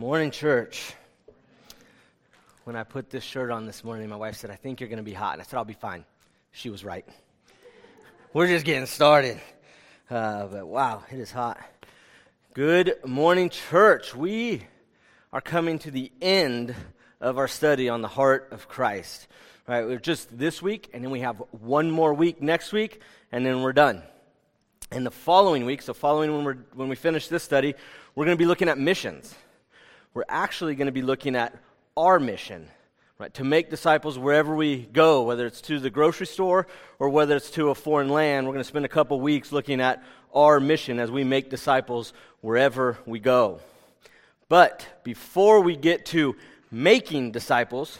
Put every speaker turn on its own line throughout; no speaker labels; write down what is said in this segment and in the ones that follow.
Morning, church. When I put this shirt on this morning, my wife said, I think you're going to be hot. And I said, I'll be fine. She was right. We're just getting started. Uh, but wow, it is hot. Good morning, church. We are coming to the end of our study on the heart of Christ. Right, we're just this week, and then we have one more week next week, and then we're done. And the following week, so following when, we're, when we finish this study, we're going to be looking at missions we're actually going to be looking at our mission, right? To make disciples wherever we go, whether it's to the grocery store or whether it's to a foreign land. We're going to spend a couple weeks looking at our mission as we make disciples wherever we go. But before we get to making disciples,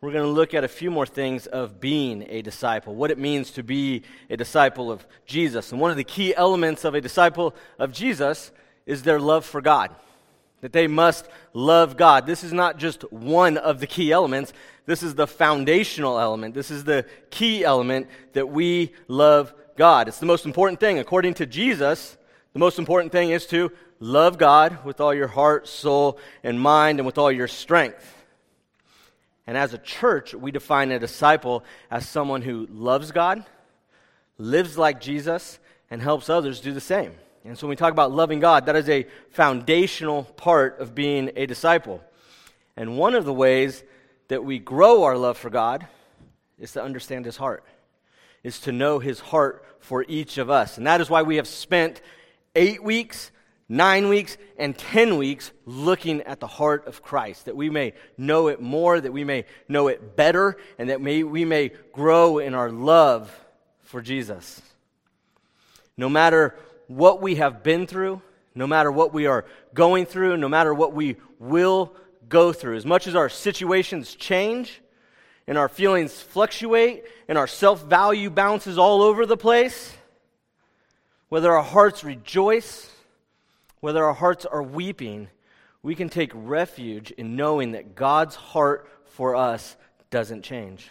we're going to look at a few more things of being a disciple, what it means to be a disciple of Jesus. And one of the key elements of a disciple of Jesus is their love for God that they must love God. This is not just one of the key elements, this is the foundational element. This is the key element that we love God. It's the most important thing. According to Jesus, the most important thing is to love God with all your heart, soul, and mind, and with all your strength. And as a church, we define a disciple as someone who loves God, lives like Jesus, and helps others do the same. And so when we talk about loving God, that is a foundational part of being a disciple. And one of the ways that we grow our love for God is to understand his heart, is to know his heart for each of us. And that is why we have spent eight weeks, nine weeks, and ten weeks looking at the heart of Christ, that we may know it more, that we may know it better, and that may, we may grow in our love for Jesus. No matter what we have been through, no matter what we are going through, no matter what we will go through, as much as our situations change and our feelings fluctuate and our self value bounces all over the place, whether our hearts rejoice, whether our hearts are weeping, we can take refuge in knowing that God's heart for us doesn't change.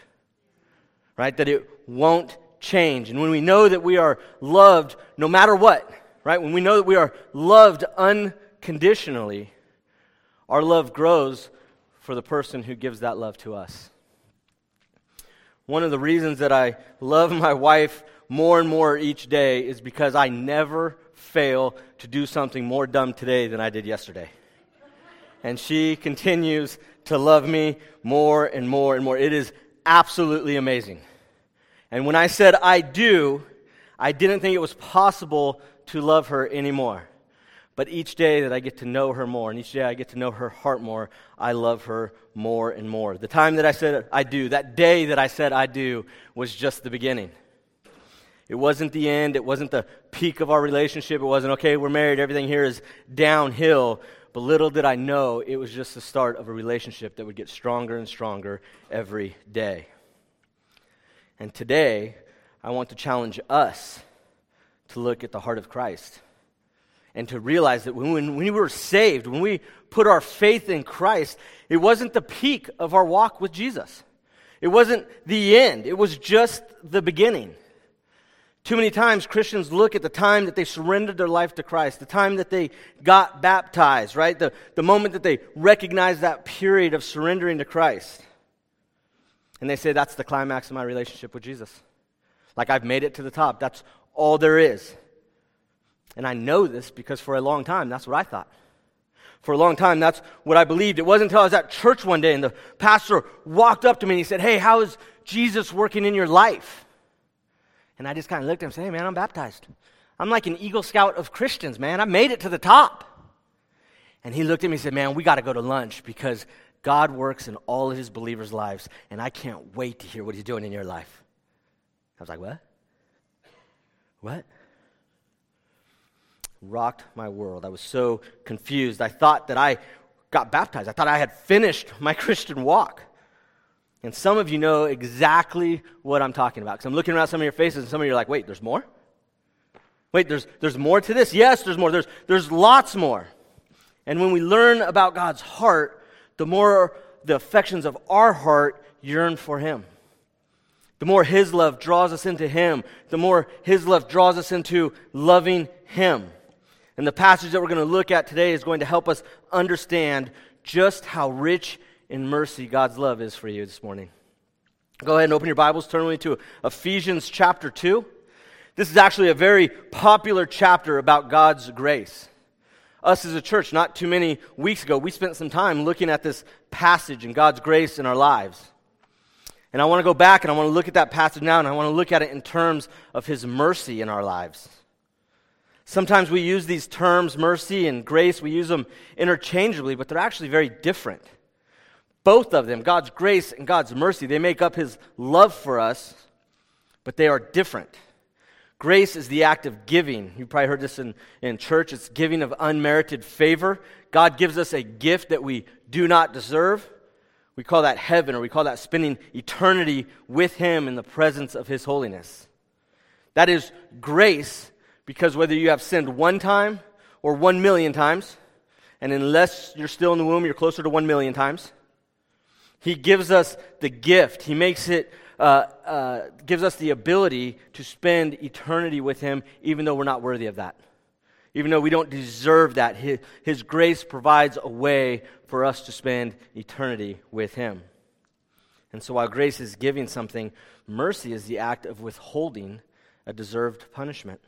Right? That it won't change. And when we know that we are loved no matter what, right? When we know that we are loved unconditionally, our love grows for the person who gives that love to us. One of the reasons that I love my wife more and more each day is because I never fail to do something more dumb today than I did yesterday. And she continues to love me more and more and more. It is absolutely amazing. And when I said I do, I didn't think it was possible to love her anymore. But each day that I get to know her more, and each day I get to know her heart more, I love her more and more. The time that I said I do, that day that I said I do, was just the beginning. It wasn't the end. It wasn't the peak of our relationship. It wasn't, okay, we're married, everything here is downhill. But little did I know it was just the start of a relationship that would get stronger and stronger every day. And today, I want to challenge us to look at the heart of Christ and to realize that when, when we were saved, when we put our faith in Christ, it wasn't the peak of our walk with Jesus. It wasn't the end, it was just the beginning. Too many times Christians look at the time that they surrendered their life to Christ, the time that they got baptized, right? The, the moment that they recognized that period of surrendering to Christ. And they say, that's the climax of my relationship with Jesus. Like I've made it to the top. That's all there is. And I know this because for a long time, that's what I thought. For a long time, that's what I believed. It wasn't until I was at church one day and the pastor walked up to me and he said, Hey, how is Jesus working in your life? And I just kind of looked at him and said, Hey, man, I'm baptized. I'm like an Eagle Scout of Christians, man. I made it to the top. And he looked at me and said, Man, we got to go to lunch because God works in all of his believers' lives, and I can't wait to hear what he's doing in your life. I was like, What? What? Rocked my world. I was so confused. I thought that I got baptized, I thought I had finished my Christian walk. And some of you know exactly what I'm talking about because I'm looking around some of your faces, and some of you are like, Wait, there's more? Wait, there's, there's more to this? Yes, there's more. There's, there's lots more. And when we learn about God's heart, the more the affections of our heart yearn for Him. The more His love draws us into Him, the more His love draws us into loving Him. And the passage that we're going to look at today is going to help us understand just how rich in mercy God's love is for you this morning. Go ahead and open your Bibles, turn with me to Ephesians chapter 2. This is actually a very popular chapter about God's grace. Us as a church, not too many weeks ago, we spent some time looking at this passage and God's grace in our lives. And I want to go back and I want to look at that passage now and I want to look at it in terms of His mercy in our lives. Sometimes we use these terms, mercy and grace, we use them interchangeably, but they're actually very different. Both of them, God's grace and God's mercy, they make up His love for us, but they are different. Grace is the act of giving. You probably heard this in, in church. It's giving of unmerited favor. God gives us a gift that we do not deserve. We call that heaven, or we call that spending eternity with Him in the presence of His holiness. That is grace because whether you have sinned one time or one million times, and unless you're still in the womb, you're closer to one million times, He gives us the gift. He makes it, uh, uh, gives us the ability to spend eternity with Him, even though we're not worthy of that. Even though we don't deserve that, His, His grace provides a way for us to spend eternity with Him. And so while grace is giving something, mercy is the act of withholding a deserved punishment.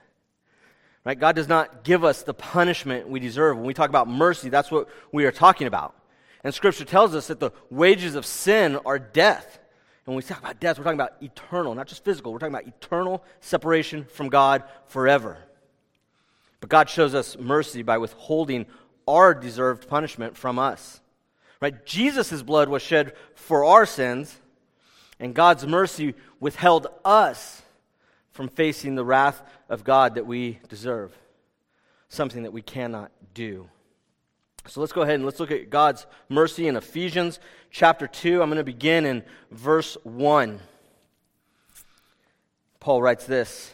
Right? God does not give us the punishment we deserve. When we talk about mercy, that's what we are talking about. And Scripture tells us that the wages of sin are death. When we talk about death, we're talking about eternal, not just physical. We're talking about eternal separation from God forever. But God shows us mercy by withholding our deserved punishment from us. Right? Jesus' blood was shed for our sins, and God's mercy withheld us from facing the wrath of God that we deserve, something that we cannot do. So let's go ahead and let's look at God's mercy in Ephesians chapter 2. I'm going to begin in verse 1. Paul writes this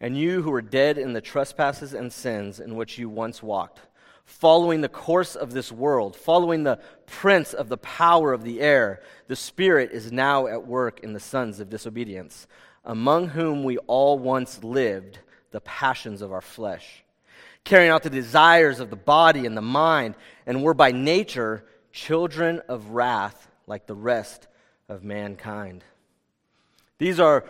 And you who were dead in the trespasses and sins in which you once walked, following the course of this world, following the prince of the power of the air, the Spirit is now at work in the sons of disobedience among whom we all once lived the passions of our flesh, carrying out the desires of the body and the mind, and were by nature children of wrath like the rest of mankind. These are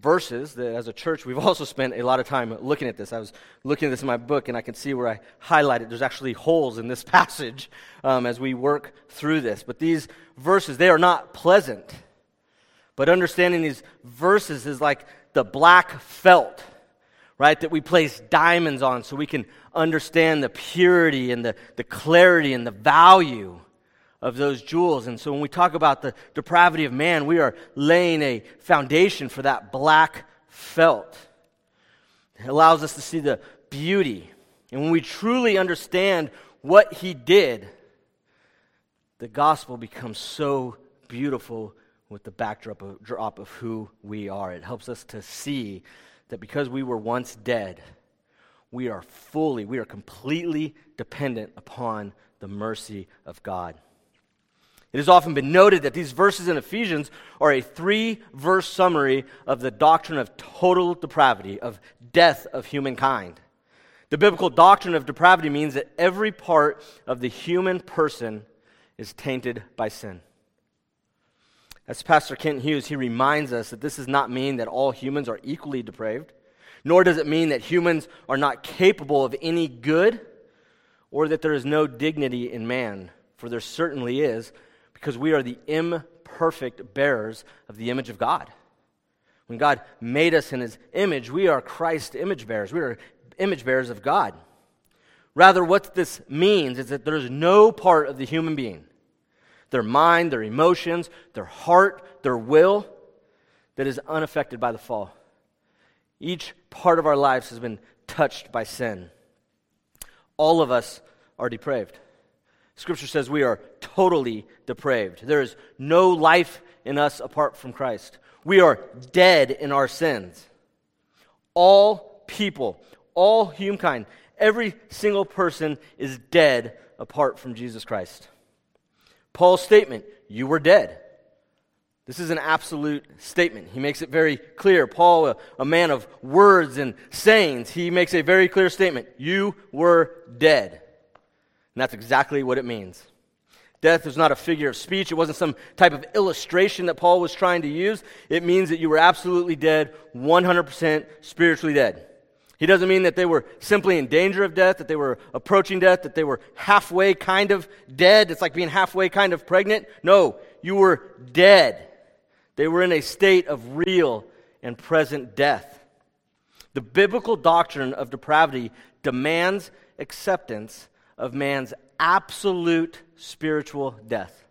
verses that as a church we've also spent a lot of time looking at this. I was looking at this in my book and I can see where I highlighted. There's actually holes in this passage um, as we work through this. But these verses, they are not pleasant. But understanding these verses is like the black felt, right, that we place diamonds on so we can understand the purity and the, the clarity and the value of those jewels. And so when we talk about the depravity of man, we are laying a foundation for that black felt. It allows us to see the beauty. And when we truly understand what he did, the gospel becomes so beautiful with the backdrop of, of who we are. It helps us to see that because we were once dead, we are fully, we are completely dependent upon the mercy of God. It has often been noted that these verses in Ephesians are a three verse summary of the doctrine of total depravity, of death of humankind. The biblical doctrine of depravity means that every part of the human person is tainted by sin. As Pastor Kent Hughes, he reminds us that this does not mean that all humans are equally depraved, nor does it mean that humans are not capable of any good or that there is no dignity in man, for there certainly is, because we are the imperfect bearers of the image of God. When God made us in his image, we are Christ's image bearers. We are image bearers of God. Rather, what this means is that there is no part of the human being their mind, their emotions, their heart, their will that is unaffected by the fall. Each part of our lives has been touched by sin. All of us are depraved. Scripture says we are totally depraved. There is no life in us apart from Christ. We are dead in our sins. All people, all humankind, every single person is dead apart from Jesus Christ. Paul's statement, you were dead. This is an absolute statement. He makes it very clear. Paul, a, a, man of words and sayings, he makes a very clear statement. You were dead. And that's exactly what it means. Death is not a figure of speech. It wasn't some type of illustration that Paul was trying to use. It means that you were absolutely dead, 100% spiritually dead. He doesn't mean that they were simply in danger of death, that they were approaching death, that they were halfway kind of dead. It's like being halfway kind of pregnant. No, you were dead. They were in a state of real and present death. The biblical doctrine of depravity demands acceptance of man's absolute spiritual death.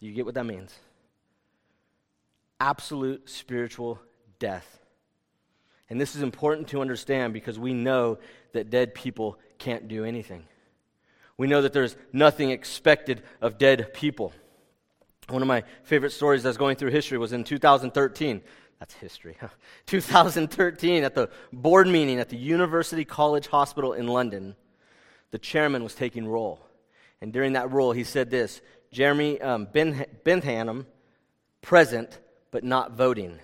Do you get what that means? Absolute spiritual death. And this is important to understand because we know that dead people can't do anything. We know that there's nothing expected of dead people. One of my favorite stories that's going through history was in 2013. That's history. Huh? 2013, at the board meeting at the University College Hospital in London, the chairman was taking roll. And during that roll, he said this Jeremy um, ben, Bentham, present, but not voting.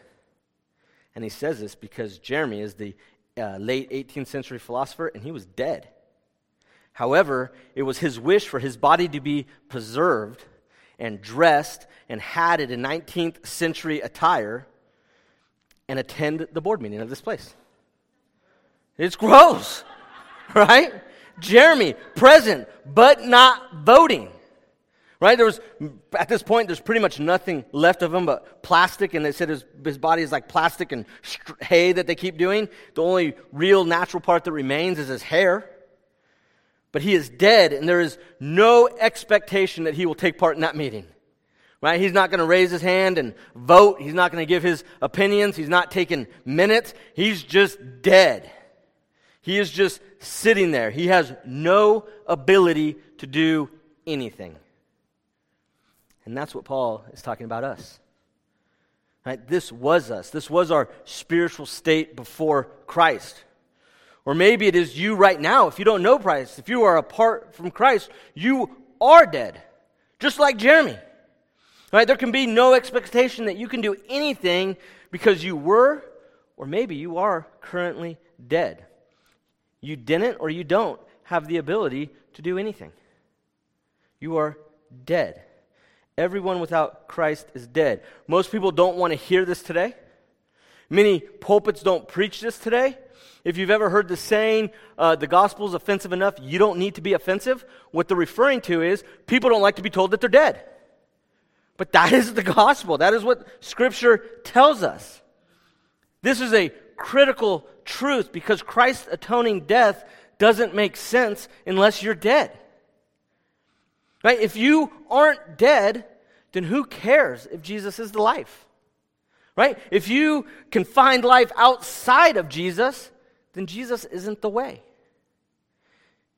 And he says this because Jeremy is the uh, late 18th century philosopher, and he was dead. However, it was his wish for his body to be preserved and dressed and hatted in 19th century attire and attend the board meeting of this place. It's gross, right? Jeremy, present, but not voting. Right? There was, at this point, there's pretty much nothing left of him but plastic, and they said his, his body is like plastic and hay that they keep doing. The only real natural part that remains is his hair. But he is dead, and there is no expectation that he will take part in that meeting. Right? He's not going to raise his hand and vote. He's not going to give his opinions. He's not taking minutes. He's just dead. He is just sitting there. He has no ability to do anything. And that's what Paul is talking about us. Right? This was us. This was our spiritual state before Christ. Or maybe it is you right now. If you don't know Christ, if you are apart from Christ, you are dead. Just like Jeremy. Right? There can be no expectation that you can do anything because you were, or maybe you are currently dead. You didn't or you don't have the ability to do anything. You are dead. Everyone without Christ is dead. Most people don't want to hear this today. Many pulpits don't preach this today. If you've ever heard the saying, uh, the gospel is offensive enough, you don't need to be offensive, what they're referring to is people don't like to be told that they're dead. But that is the gospel. That is what Scripture tells us. This is a critical truth because Christ's atoning death doesn't make sense unless you're dead. Right? If you aren't dead, then who cares if Jesus is the life? Right? If you can find life outside of Jesus, then Jesus isn't the way.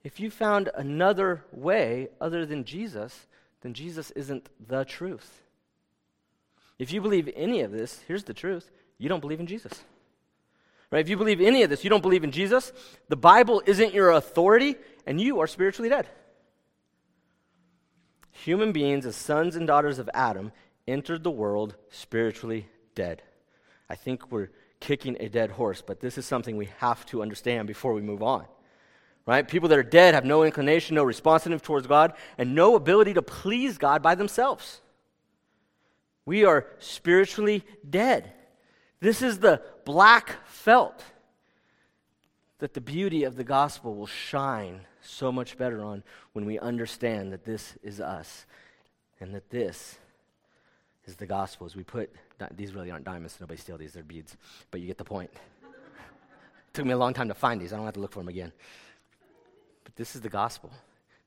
If you found another way other than Jesus, then Jesus isn't the truth. If you believe any of this, here's the truth you don't believe in Jesus. Right? If you believe any of this, you don't believe in Jesus, the Bible isn't your authority, and you are spiritually dead. Human beings, as sons and daughters of Adam, entered the world spiritually dead. I think we're kicking a dead horse, but this is something we have to understand before we move on. Right? People that are dead have no inclination, no responsiveness towards God, and no ability to please God by themselves. We are spiritually dead. This is the black felt that the beauty of the gospel will shine so much better on when we understand that this is us and that this is the gospel. As we put, these really aren't diamonds, nobody steal these, they're beads, but you get the point. Took me a long time to find these, I don't have to look for them again. But this is the gospel.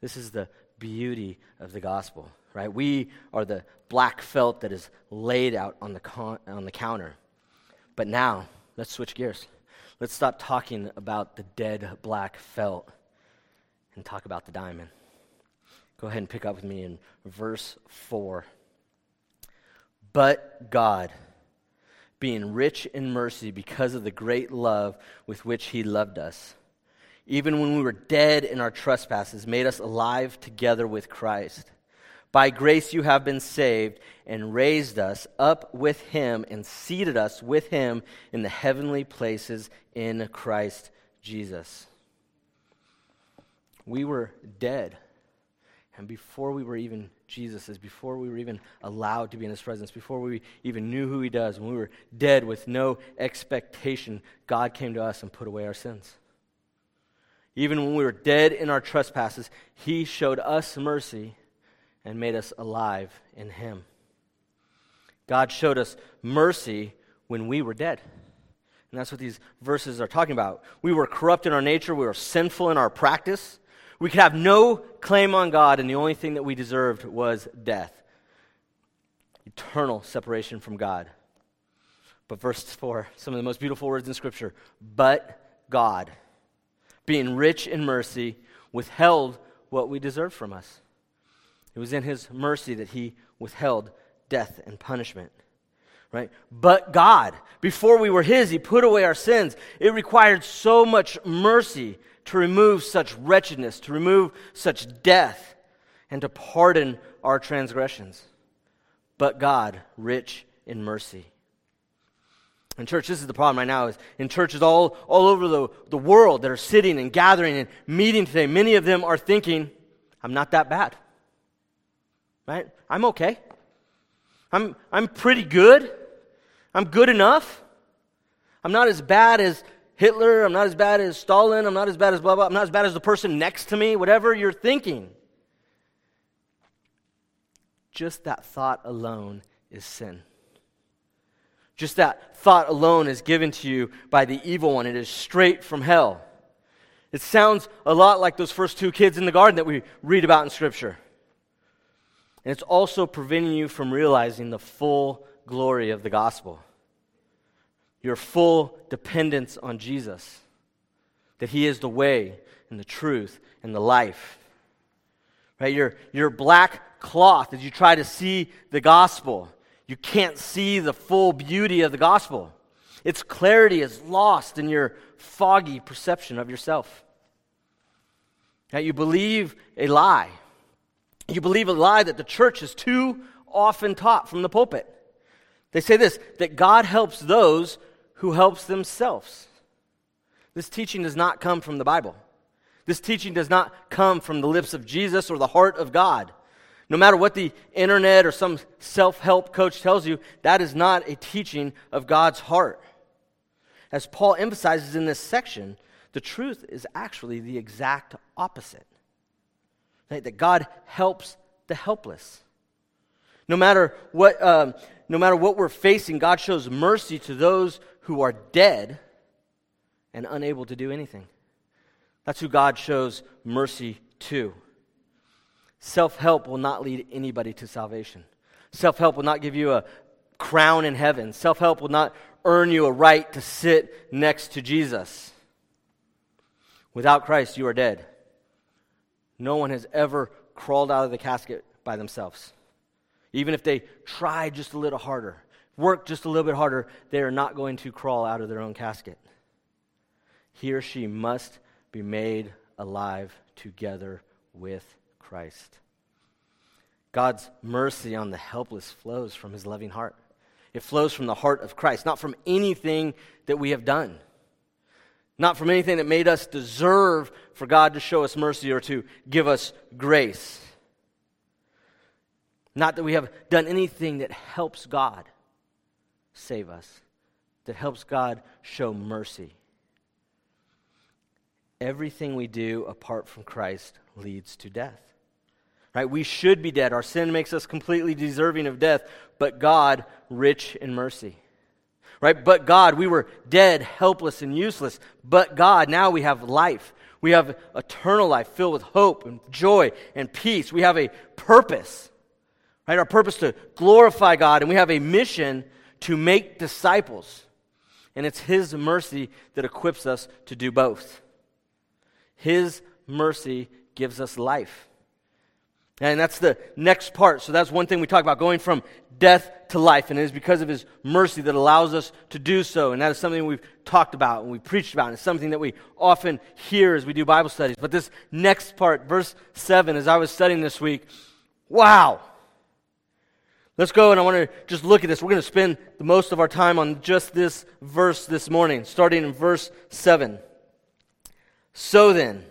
This is the beauty of the gospel, right? We are the black felt that is laid out on the, con- on the counter. But now, let's switch gears. Let's stop talking about the dead black felt and talk about the diamond. Go ahead and pick up with me in verse 4. But God, being rich in mercy because of the great love with which He loved us, even when we were dead in our trespasses, made us alive together with Christ. By grace you have been saved, and raised us up with him, and seated us with him in the heavenly places in Christ Jesus. We were dead. And before we were even Jesus's, before we were even allowed to be in his presence, before we even knew who he does, when we were dead with no expectation, God came to us and put away our sins. Even when we were dead in our trespasses, he showed us mercy and made us alive in him. God showed us mercy when we were dead. And that's what these verses are talking about. We were corrupt in our nature, we were sinful in our practice. We could have no claim on God, and the only thing that we deserved was death eternal separation from God. But verse 4, some of the most beautiful words in Scripture. But God, being rich in mercy, withheld what we deserved from us. It was in His mercy that He withheld death and punishment. Right? But God, before we were His, He put away our sins. It required so much mercy to remove such wretchedness, to remove such death, and to pardon our transgressions. But God, rich in mercy. In church, this is the problem right now, is in churches all, all over the, the world that are sitting and gathering and meeting today, many of them are thinking, I'm not that bad. Right? I'm okay. I'm, I'm pretty good. I'm good enough. I'm not as bad as Hitler, I'm not as bad as Stalin, I'm not as bad as blah, blah, I'm not as bad as the person next to me, whatever you're thinking. Just that thought alone is sin. Just that thought alone is given to you by the evil one. It is straight from hell. It sounds a lot like those first two kids in the garden that we read about in Scripture. And it's also preventing you from realizing the full glory of the gospel your full dependence on Jesus, that He is the way and the truth and the life. Right? Your, your black cloth, as you try to see the gospel, you can't see the full beauty of the gospel. Its clarity is lost in your foggy perception of yourself. That you believe a lie. You believe a lie that the church has too often taught from the pulpit. They say this that God helps those who helps themselves. This teaching does not come from the Bible. This teaching does not come from the lips of Jesus or the heart of God. No matter what the internet or some self help coach tells you, that is not a teaching of God's heart. As Paul emphasizes in this section, the truth is actually the exact opposite right? that God helps the helpless. No matter what, um, no matter what we're facing, God shows mercy to those who are dead and unable to do anything. That's who God shows mercy to. Self help will not lead anybody to salvation. Self help will not give you a crown in heaven. Self help will not earn you a right to sit next to Jesus. Without Christ, you are dead. No one has ever crawled out of the casket by themselves. Even if they try just a little harder, work just a little bit harder, they are not going to crawl out of their own casket. He or she must be made alive together with Christ. God's mercy on the helpless flows from his loving heart. It flows from the heart of Christ, not from anything that we have done, not from anything that made us deserve for God to show us mercy or to give us grace. Not that we have done anything that helps God save us, that helps God show mercy. Everything we do apart from Christ leads to death. Right? We should be dead. Our sin makes us completely deserving of death, but God rich in mercy. Right? But God, we were dead, helpless and useless. But God, now we have life. We have eternal life filled with hope and joy and peace. We have a purpose. Right? Our purpose to glorify God and we have a mission to make disciples. And it's His mercy that equips us to do both. His mercy gives us life. And that's the next part. So that's one thing we talk about going from death to life. And it is because of His mercy that allows us to do so. And that is something we've talked about and we've preached about. And it's something that we often hear as we do Bible studies. But this next part, verse 7, as I was studying this week, Wow. Let's go and I want to just look at this. We're going to spend the most of our time on just this verse this morning, starting in verse 7. So then,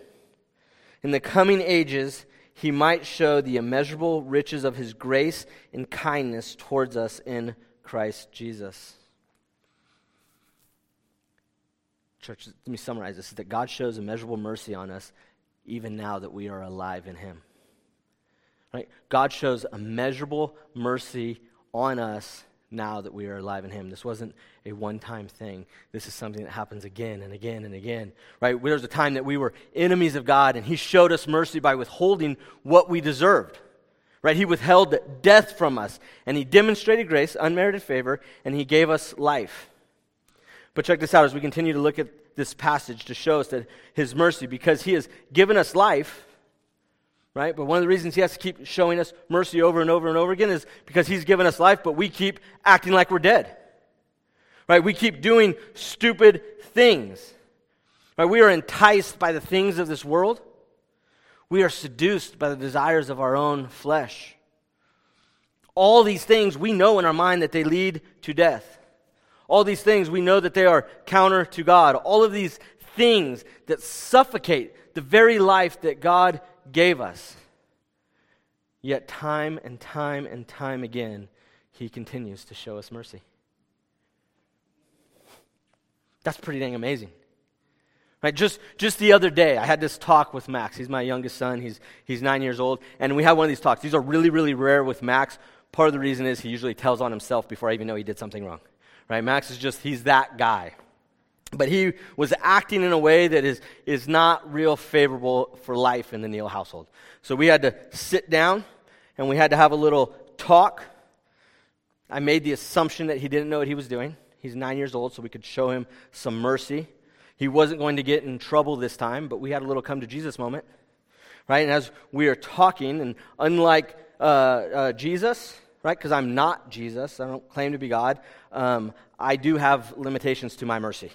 in the coming ages, he might show the immeasurable riches of his grace and kindness towards us in Christ Jesus. Church, let me summarize this that God shows immeasurable mercy on us even now that we are alive in him. Right? God shows immeasurable mercy on us now that we are alive in him. This wasn't a one-time thing. This is something that happens again and again and again. Right? There was a time that we were enemies of God and he showed us mercy by withholding what we deserved. Right? He withheld death from us and he demonstrated grace, unmerited favor, and he gave us life. But check this out as we continue to look at this passage to show us that his mercy because he has given us life right? But one of the reasons he has to keep showing us mercy over and over and over again is because he's given us life, but we keep acting like we're dead, right? We keep doing stupid things, right? We are enticed by the things of this world. We are seduced by the desires of our own flesh. All these things we know in our mind that they lead to death. All these things we know that they are counter to God. All of these things that suffocate the very life that God gave us. Yet, time and time and time again, He continues to show us mercy. That's pretty dang amazing. Right, just, just the other day, I had this talk with Max. He's my youngest son. He's, he's nine years old. And we had one of these talks. These are really, really rare with Max. Part of the reason is he usually tells on himself before I even know he did something wrong. Right? Max is just, he's that guy. But he was acting in a way that is, is not real favorable for life in the Neal household. So we had to sit down and we had to have a little talk. I made the assumption that he didn't know what he was doing. He's nine years old, so we could show him some mercy. He wasn't going to get in trouble this time, but we had a little come to Jesus moment. Right? And as we are talking, and unlike uh, uh, Jesus, right, because I'm not Jesus, I don't claim to be God, um, I do have limitations to my mercy.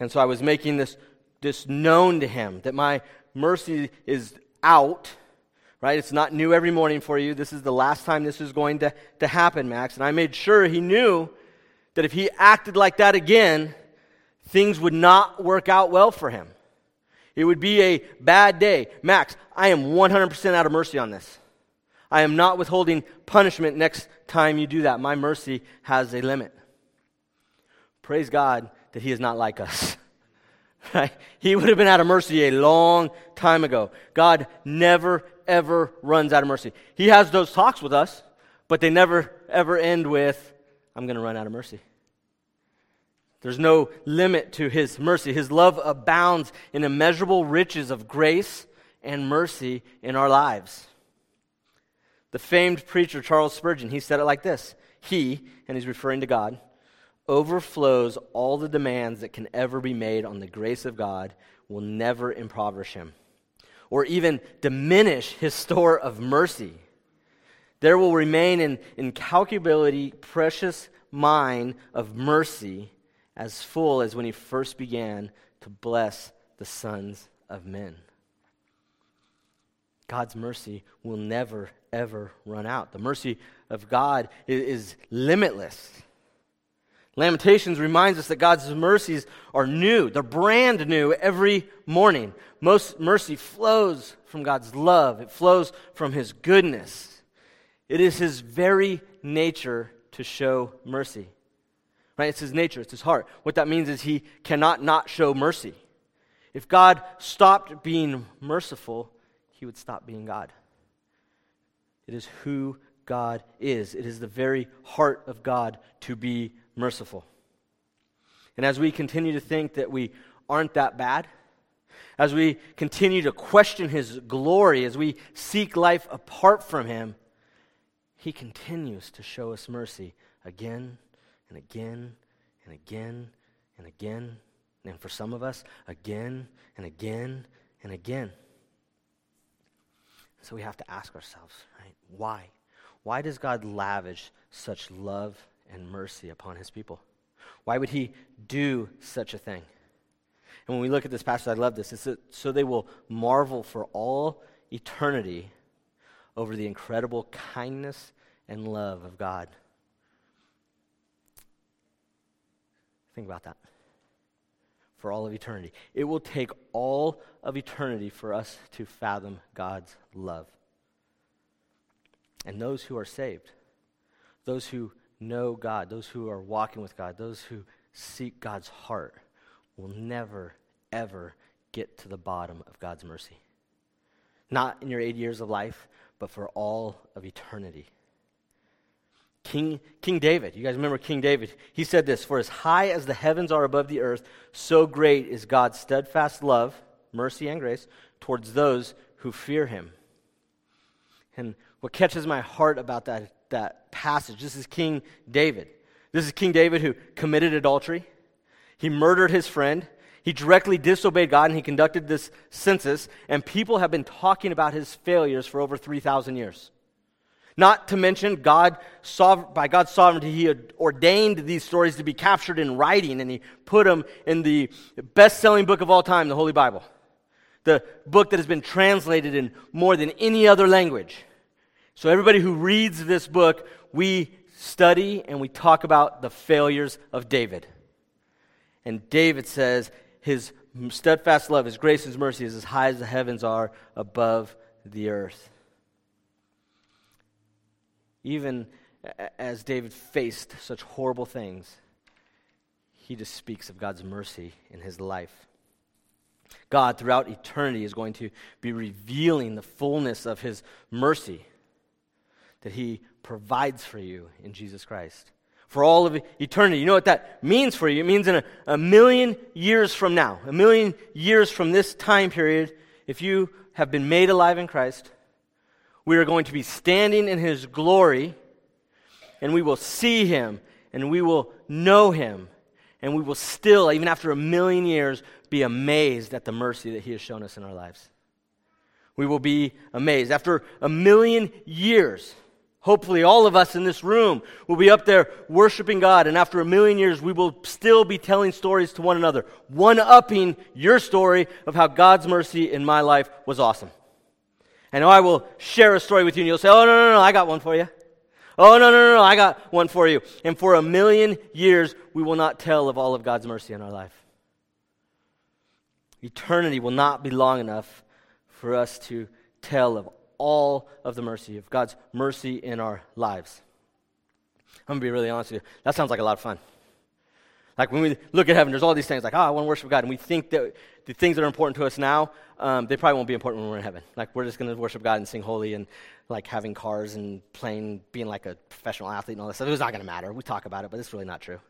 And so I was making this, this known to him that my mercy is out, right? It's not new every morning for you. This is the last time this is going to, to happen, Max. And I made sure he knew that if he acted like that again, things would not work out well for him. It would be a bad day. Max, I am 100% out of mercy on this. I am not withholding punishment next time you do that. My mercy has a limit. Praise God that he is not like us. Right? He would have been out of mercy a long time ago. God never, ever runs out of mercy. He has those talks with us, but they never, ever end with, I'm going to run out of mercy. There's no limit to his mercy. His love abounds in immeasurable riches of grace and mercy in our lives. The famed preacher Charles Spurgeon, he said it like this He, and he's referring to God, overflows all the demands that can ever be made on the grace of God will never impoverish him or even diminish his store of mercy. There will remain an incalculability, precious mine of mercy as full as when he first began to bless the sons of men. God's mercy will never, ever run out. The mercy of God is, is limitless. Lamentations reminds us that God's mercies are new. They're brand new every morning. Most mercy flows from God's love, it flows from His goodness. It is His very nature to show mercy. Right? It's His nature, it's His heart. What that means is He cannot not show mercy. If God stopped being merciful, He would stop being God. It is who God is. It is the very heart of God to be merciful. And as we continue to think that we aren't that bad, as we continue to question his glory, as we seek life apart from him, he continues to show us mercy again and again and again and again. And for some of us, again and again and again. So we have to ask ourselves, right? Why? Why does God lavish such love and mercy upon his people. Why would he do such a thing? And when we look at this passage, I love this. It's so they will marvel for all eternity over the incredible kindness and love of God. Think about that. For all of eternity. It will take all of eternity for us to fathom God's love. And those who are saved, those who know God, those who are walking with God, those who seek God's heart, will never, ever get to the bottom of God's mercy. Not in your 80 years of life, but for all of eternity. King, King David, you guys remember King David? He said this For as high as the heavens are above the earth, so great is God's steadfast love, mercy, and grace towards those who fear him. And what catches my heart about that, that passage, this is King David. This is King David who committed adultery, he murdered his friend, he directly disobeyed God, and he conducted this census, and people have been talking about his failures for over 3,000 years. Not to mention, God, by God's sovereignty, He ordained these stories to be captured in writing, and He put them in the best selling book of all time, the Holy Bible. The book that has been translated in more than any other language. So, everybody who reads this book, we study and we talk about the failures of David. And David says, His steadfast love, His grace, His mercy is as high as the heavens are above the earth even as David faced such horrible things, he just speaks of God's mercy in his life. God, throughout eternity, is going to be revealing the fullness of his mercy that he provides for you in Jesus Christ. For all of eternity. You know what that means for you? It means in a, a million years from now, a million years from this time period, if you have been made alive in Christ, we are going to be standing in his glory, and we will see him, and we will know him, and we will still, even after a million years, be amazed at the mercy that he has shown us in our lives. We will be amazed. After a million years, hopefully all of us in this room will be up there worshiping God, and after a million years, we will still be telling stories to one another, one upping your story of how God's mercy in my life was awesome. And I will share a story with you, and you'll say, Oh, no, no, no, I got one for you. Oh, no, no, no, no, I got one for you. And for a million years, we will not tell of all of God's mercy in our life. Eternity will not be long enough for us to tell of all of the mercy, of God's mercy in our lives. I'm going to be really honest with you. That sounds like a lot of fun. Like when we look at heaven, there's all these things like, oh, I want to worship God. And we think that the things that are important to us now, um, they probably won't be important when we're in heaven. Like we're just going to worship God and sing holy and like having cars and playing, being like a professional athlete and all that stuff. It's not going to matter. We talk about it, but it's really not true.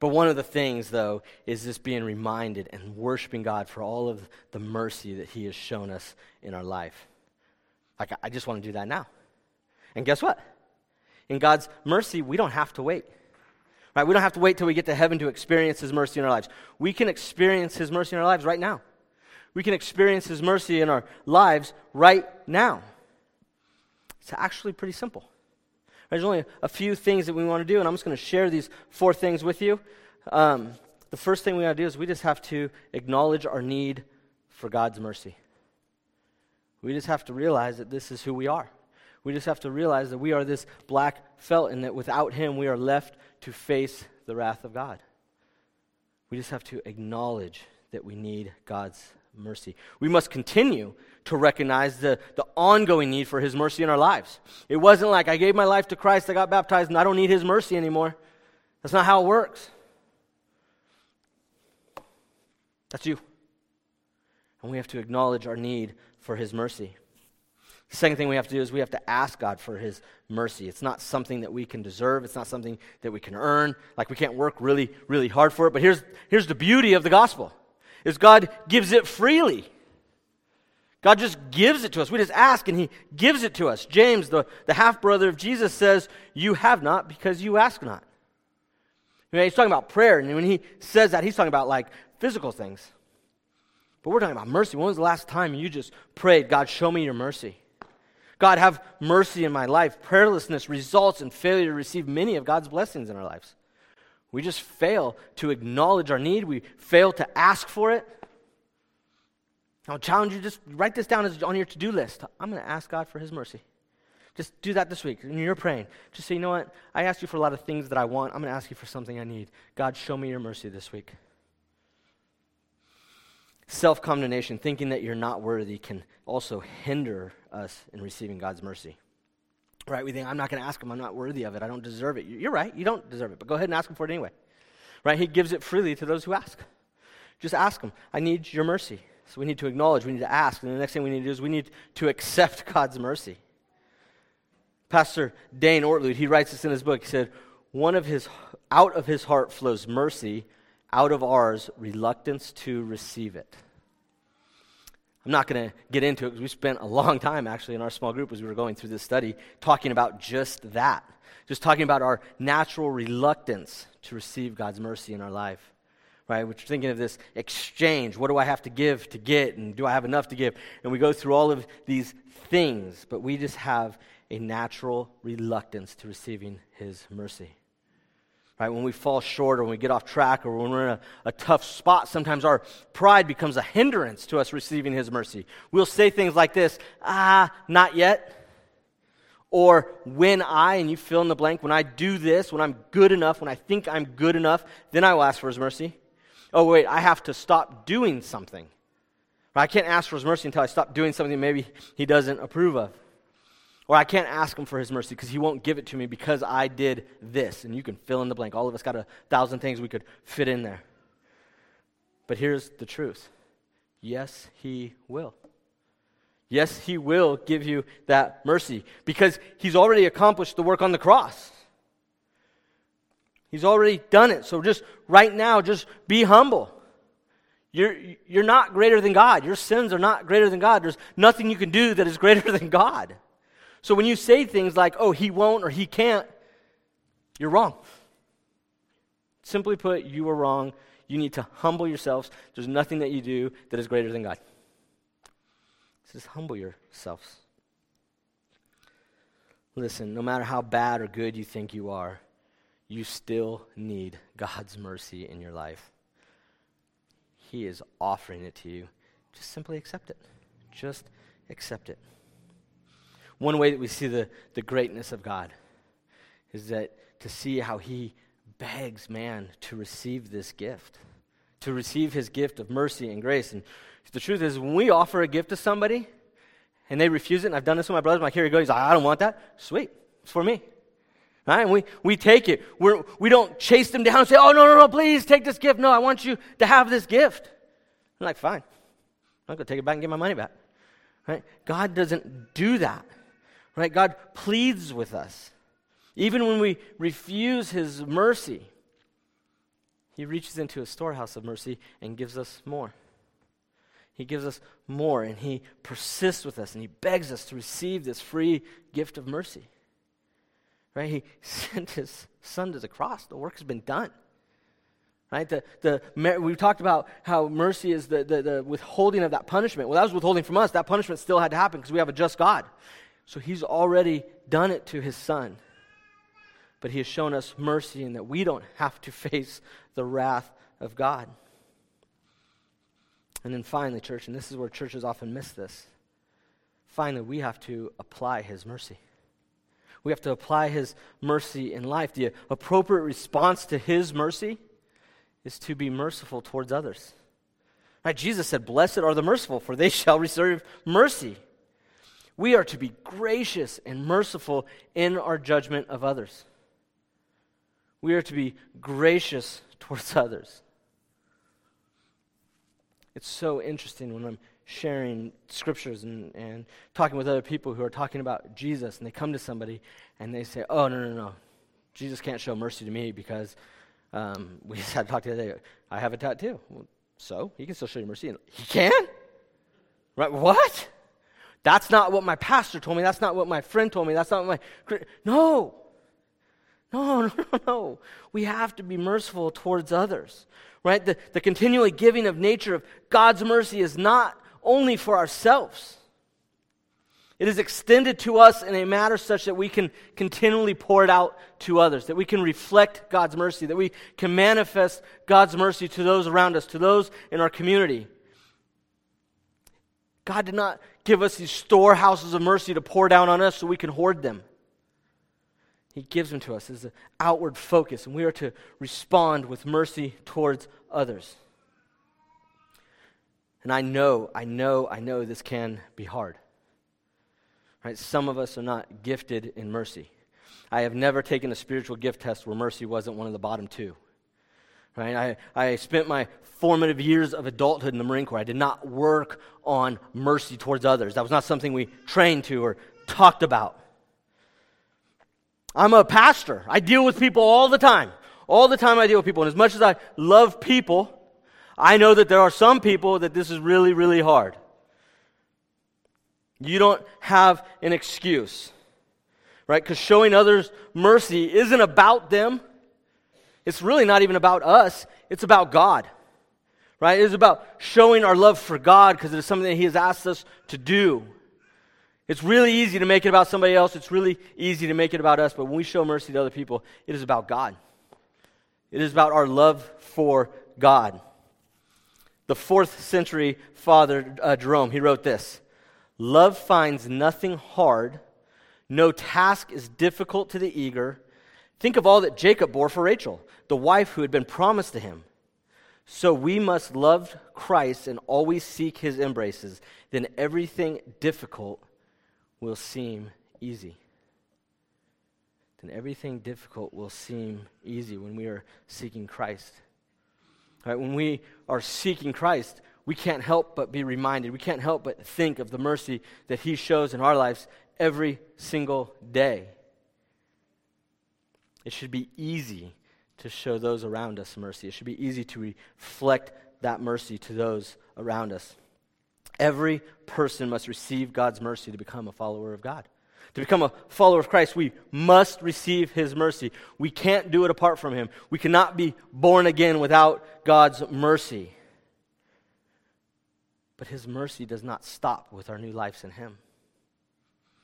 But one of the things, though, is just being reminded and worshiping God for all of the mercy that He has shown us in our life. Like, I just want to do that now. And guess what? In God's mercy, we don't have to wait. Right? We don't have to wait till we get to heaven to experience His mercy in our lives. We can experience His mercy in our lives right now. We can experience His mercy in our lives right now. It's actually pretty simple. There's only a few things that we want to do, and I'm just going to share these four things with you. Um, the first thing we got to do is we just have to acknowledge our need for God's mercy. We just have to realize that this is who we are. We just have to realize that we are this black felt and that without Him we are left to face the wrath of God. We just have to acknowledge that we need God's mercy. We must continue to recognize the, the ongoing need for His mercy in our lives. It wasn't like I gave my life to Christ, I got baptized, and I don't need His mercy anymore. That's not how it works. That's you. And we have to acknowledge our need for His mercy. The second thing we have to do is we have to ask God for His mercy. It's not something that we can deserve, it's not something that we can earn. Like we can't work really, really hard for it. But here's, here's the beauty of the gospel is God gives it freely. God just gives it to us. We just ask and He gives it to us. James, the, the half brother of Jesus, says, You have not because you ask not. You know, he's talking about prayer, and when he says that, he's talking about like physical things. But we're talking about mercy. When was the last time you just prayed, God, show me your mercy? God, have mercy in my life. Prayerlessness results in failure to receive many of God's blessings in our lives. We just fail to acknowledge our need, we fail to ask for it. I'll challenge you just write this down as on your to do list. I'm going to ask God for His mercy. Just do that this week. And you're praying. Just say, you know what? I asked you for a lot of things that I want. I'm going to ask you for something I need. God, show me your mercy this week. Self condemnation, thinking that you're not worthy, can also hinder us in receiving God's mercy. Right? We think, I'm not going to ask him. I'm not worthy of it. I don't deserve it. You're right. You don't deserve it. But go ahead and ask him for it anyway. Right? He gives it freely to those who ask. Just ask him, I need your mercy. So we need to acknowledge, we need to ask. And the next thing we need to do is we need to accept God's mercy. Pastor Dane Ortlund, he writes this in his book. He said, One of his, out of his heart flows mercy, out of ours, reluctance to receive it. I'm not going to get into it because we spent a long time actually in our small group as we were going through this study talking about just that. Just talking about our natural reluctance to receive God's mercy in our life. Right? We're thinking of this exchange. What do I have to give to get? And do I have enough to give? And we go through all of these things, but we just have a natural reluctance to receiving His mercy. Right? When we fall short or when we get off track or when we're in a, a, tough spot, sometimes our pride becomes a hindrance to us receiving His mercy. We'll say things like this ah, not yet. Or when I, and you fill in the blank, when I do this, when I'm good enough, when I think I'm good enough, then I will ask for His mercy. Oh, wait, I have to stop doing something. I can't ask for His mercy until I stop doing something maybe He doesn't approve of. Or I can't ask him for his mercy because he won't give it to me because I did this. And you can fill in the blank. All of us got a thousand things we could fit in there. But here's the truth yes, he will. Yes, he will give you that mercy because he's already accomplished the work on the cross. He's already done it. So just right now, just be humble. You're, you're not greater than God. Your sins are not greater than God. There's nothing you can do that is greater than God. So when you say things like, oh, he won't or he can't, you're wrong. Simply put, you are wrong. You need to humble yourselves. There's nothing that you do that is greater than God. Just humble yourselves. Listen, no matter how bad or good you think you are, you still need God's mercy in your life. He is offering it to you. Just simply accept it. Just accept it. One way that we see the, the greatness of God is that to see how he begs man to receive this gift, to receive his gift of mercy and grace. And the truth is, when we offer a gift to somebody and they refuse it, and I've done this with my brothers, I'm like, here you go. He's like, I don't want that. Sweet. It's for me. Right? And we, we take it. We're, we don't chase them down and say, oh, no, no, no, please take this gift. No, I want you to have this gift. I'm like, fine. I'm going to take it back and get my money back. Right? God doesn't do that. Right? God pleads with us. Even when we refuse his mercy, he reaches into a storehouse of mercy and gives us more. He gives us more and he persists with us and he begs us to receive this free gift of mercy. Right? He sent his son to the cross. The work has been done. Right? The, the, we talked about how mercy is the, the, the withholding of that punishment. Well, that was withholding from us. That punishment still had to happen because we have a just God. So he's already done it to his son. But he has shown us mercy in that we don't have to face the wrath of God. And then finally, church, and this is where churches often miss this. Finally, we have to apply his mercy. We have to apply his mercy in life. The appropriate response to his mercy is to be merciful towards others. Right? Jesus said, Blessed are the merciful, for they shall receive mercy. We are to be gracious and merciful in our judgment of others. We are to be gracious towards others. It's so interesting when I'm sharing scriptures and, and talking with other people who are talking about Jesus, and they come to somebody and they say, Oh, no, no, no. Jesus can't show mercy to me because um, we just had to talk the other day. I have a tattoo. Well, so he can still show you mercy. He can? Right? What? That's not what my pastor told me. That's not what my friend told me. That's not my. No. No, no, no. We have to be merciful towards others, right? The, the continually giving of nature of God's mercy is not only for ourselves. It is extended to us in a manner such that we can continually pour it out to others, that we can reflect God's mercy, that we can manifest God's mercy to those around us, to those in our community. God did not give us these storehouses of mercy to pour down on us so we can hoard them. He gives them to us as an outward focus, and we are to respond with mercy towards others. And I know, I know, I know this can be hard. Right? Some of us are not gifted in mercy. I have never taken a spiritual gift test where mercy wasn't one of the bottom two. Right? I, I spent my formative years of adulthood in the Marine Corps. I did not work on mercy towards others. That was not something we trained to or talked about. I'm a pastor. I deal with people all the time. All the time I deal with people. And as much as I love people, I know that there are some people that this is really, really hard. You don't have an excuse, right? Because showing others mercy isn't about them. It's really not even about us, it's about God, right? It is about showing our love for God because it is something that He has asked us to do. It's really easy to make it about somebody else. It's really easy to make it about us. But when we show mercy to other people, it is about God. It is about our love for God. The fourth century father, uh, Jerome, he wrote this Love finds nothing hard, no task is difficult to the eager. Think of all that Jacob bore for Rachel, the wife who had been promised to him. So we must love Christ and always seek his embraces. Then everything difficult will seem easy. Then everything difficult will seem easy when we are seeking Christ. Right? When we are seeking Christ, we can't help but be reminded. We can't help but think of the mercy that He shows in our lives every single day. It should be easy to show those around us mercy. It should be easy to reflect that mercy to those around us. Every person must receive God's mercy to become a follower of God. To become a follower of Christ, we must receive His mercy. We can't do it apart from Him. We cannot be born again without God's mercy. But His mercy does not stop with our new lives in Him,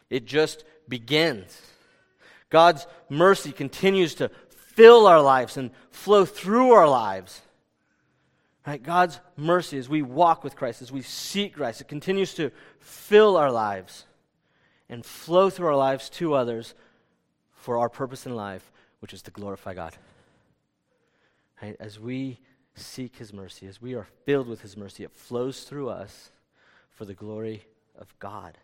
it just begins. God's mercy continues to fill our lives and flow through our lives. Right? God's mercy as we walk with Christ, as we seek Christ, it continues to fill our lives and flow through our lives to others for our purpose in life, which is to glorify God. Right? As we seek His mercy, as we are filled with His mercy, it flows through us for the glory of God.